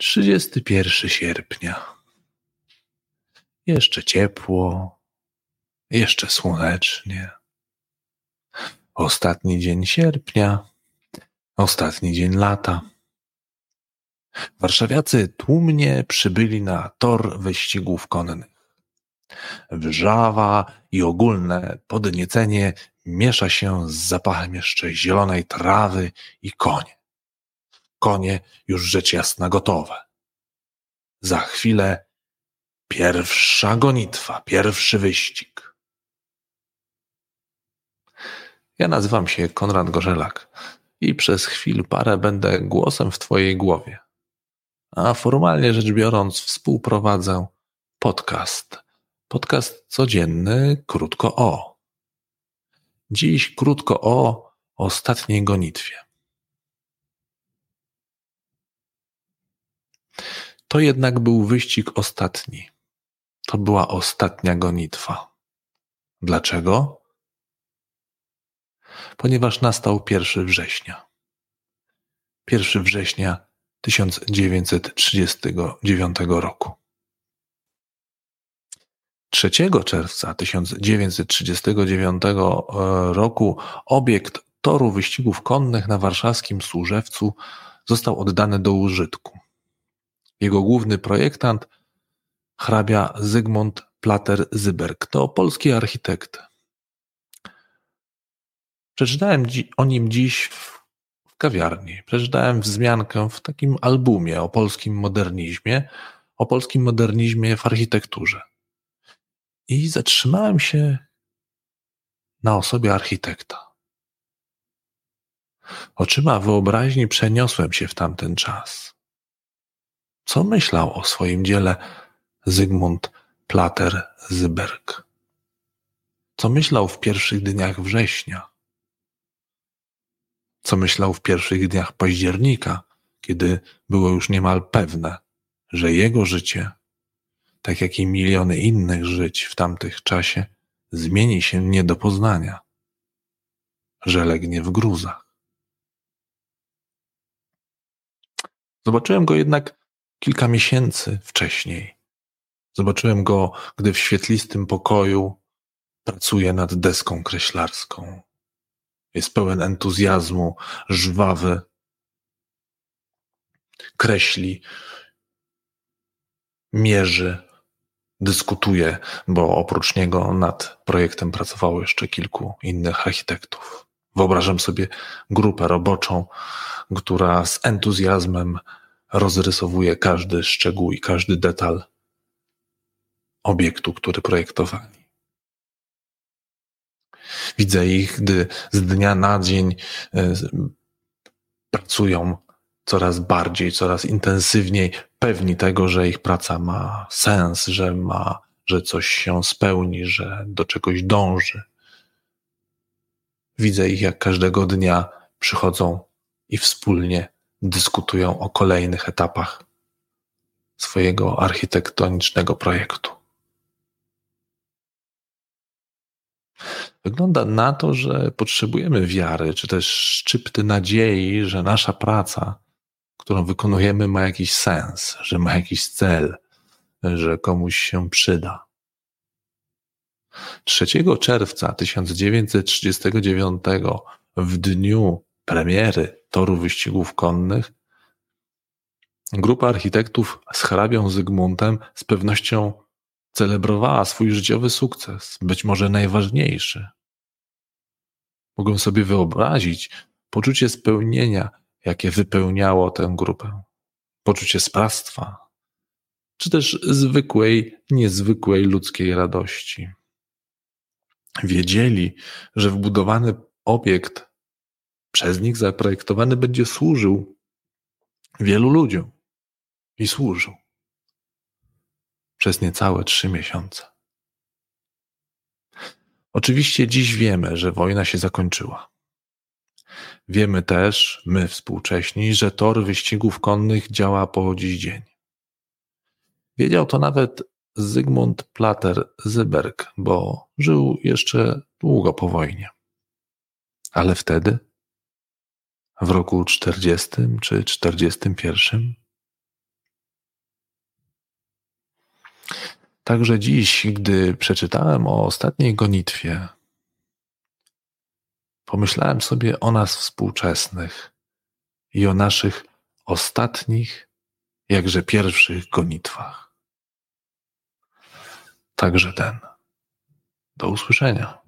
31 sierpnia. Jeszcze ciepło, jeszcze słonecznie. Ostatni dzień sierpnia, ostatni dzień lata. Warszawiacy tłumnie przybyli na tor wyścigów konnych. Wrzawa i ogólne podniecenie miesza się z zapachem jeszcze zielonej trawy i konie. Konie już rzecz jasna gotowe. Za chwilę pierwsza gonitwa, pierwszy wyścig. Ja nazywam się Konrad Gorzelak i przez chwil parę będę głosem w Twojej głowie. A formalnie rzecz biorąc, współprowadzę podcast. Podcast codzienny, krótko o. Dziś krótko o ostatniej gonitwie. To jednak był wyścig ostatni. To była ostatnia gonitwa. Dlaczego? Ponieważ nastał 1 września. 1 września 1939 roku. 3 czerwca 1939 e, roku obiekt toru wyścigów konnych na warszawskim Służewcu został oddany do użytku. Jego główny projektant, hrabia Zygmunt Plater-Zyberg, to polski architekt. Przeczytałem o nim dziś w kawiarni. Przeczytałem wzmiankę w takim albumie o polskim modernizmie, o polskim modernizmie w architekturze. I zatrzymałem się na osobie architekta. Oczyma wyobraźni przeniosłem się w tamten czas. Co myślał o swoim dziele Zygmunt Plater-Zyberg? Co myślał w pierwszych dniach września? Co myślał w pierwszych dniach października, kiedy było już niemal pewne, że jego życie, tak jak i miliony innych żyć w tamtych czasie, zmieni się nie do poznania, że legnie w gruzach. Zobaczyłem go jednak kilka miesięcy wcześniej. Zobaczyłem go, gdy w świetlistym pokoju pracuje nad deską kreślarską. Jest pełen entuzjazmu, żwawy. Kreśli, mierzy, dyskutuje, bo oprócz niego nad projektem pracowało jeszcze kilku innych architektów. Wyobrażam sobie grupę roboczą, która z entuzjazmem rozrysowuje każdy szczegół i każdy detal obiektu, który projektowali. Widzę ich, gdy z dnia na dzień e, pracują coraz bardziej, coraz intensywniej, pewni tego, że ich praca ma sens, że ma, że coś się spełni, że do czegoś dąży. Widzę ich, jak każdego dnia przychodzą i wspólnie dyskutują o kolejnych etapach swojego architektonicznego projektu. Wygląda na to, że potrzebujemy wiary, czy też szczypty nadziei, że nasza praca, którą wykonujemy, ma jakiś sens, że ma jakiś cel, że komuś się przyda. 3 czerwca 1939 w dniu premiery toru wyścigów konnych, grupa architektów z hrabią Zygmuntem z pewnością celebrowała swój życiowy sukces, być może najważniejszy. Mogłem sobie wyobrazić poczucie spełnienia, jakie wypełniało tę grupę, poczucie sprawstwa, czy też zwykłej, niezwykłej ludzkiej radości. Wiedzieli, że wbudowany obiekt przez nich zaprojektowany będzie służył wielu ludziom i służył przez niecałe trzy miesiące. Oczywiście dziś wiemy, że wojna się zakończyła. Wiemy też, my współcześni, że tor wyścigów konnych działa po dziś dzień. Wiedział to nawet Zygmunt Plater-Zyberg, bo żył jeszcze długo po wojnie. Ale wtedy w roku czterdziestym czy czterdziestym pierwszym? Także dziś, gdy przeczytałem o ostatniej gonitwie, pomyślałem sobie o nas współczesnych i o naszych ostatnich, jakże pierwszych gonitwach. Także ten. Do usłyszenia.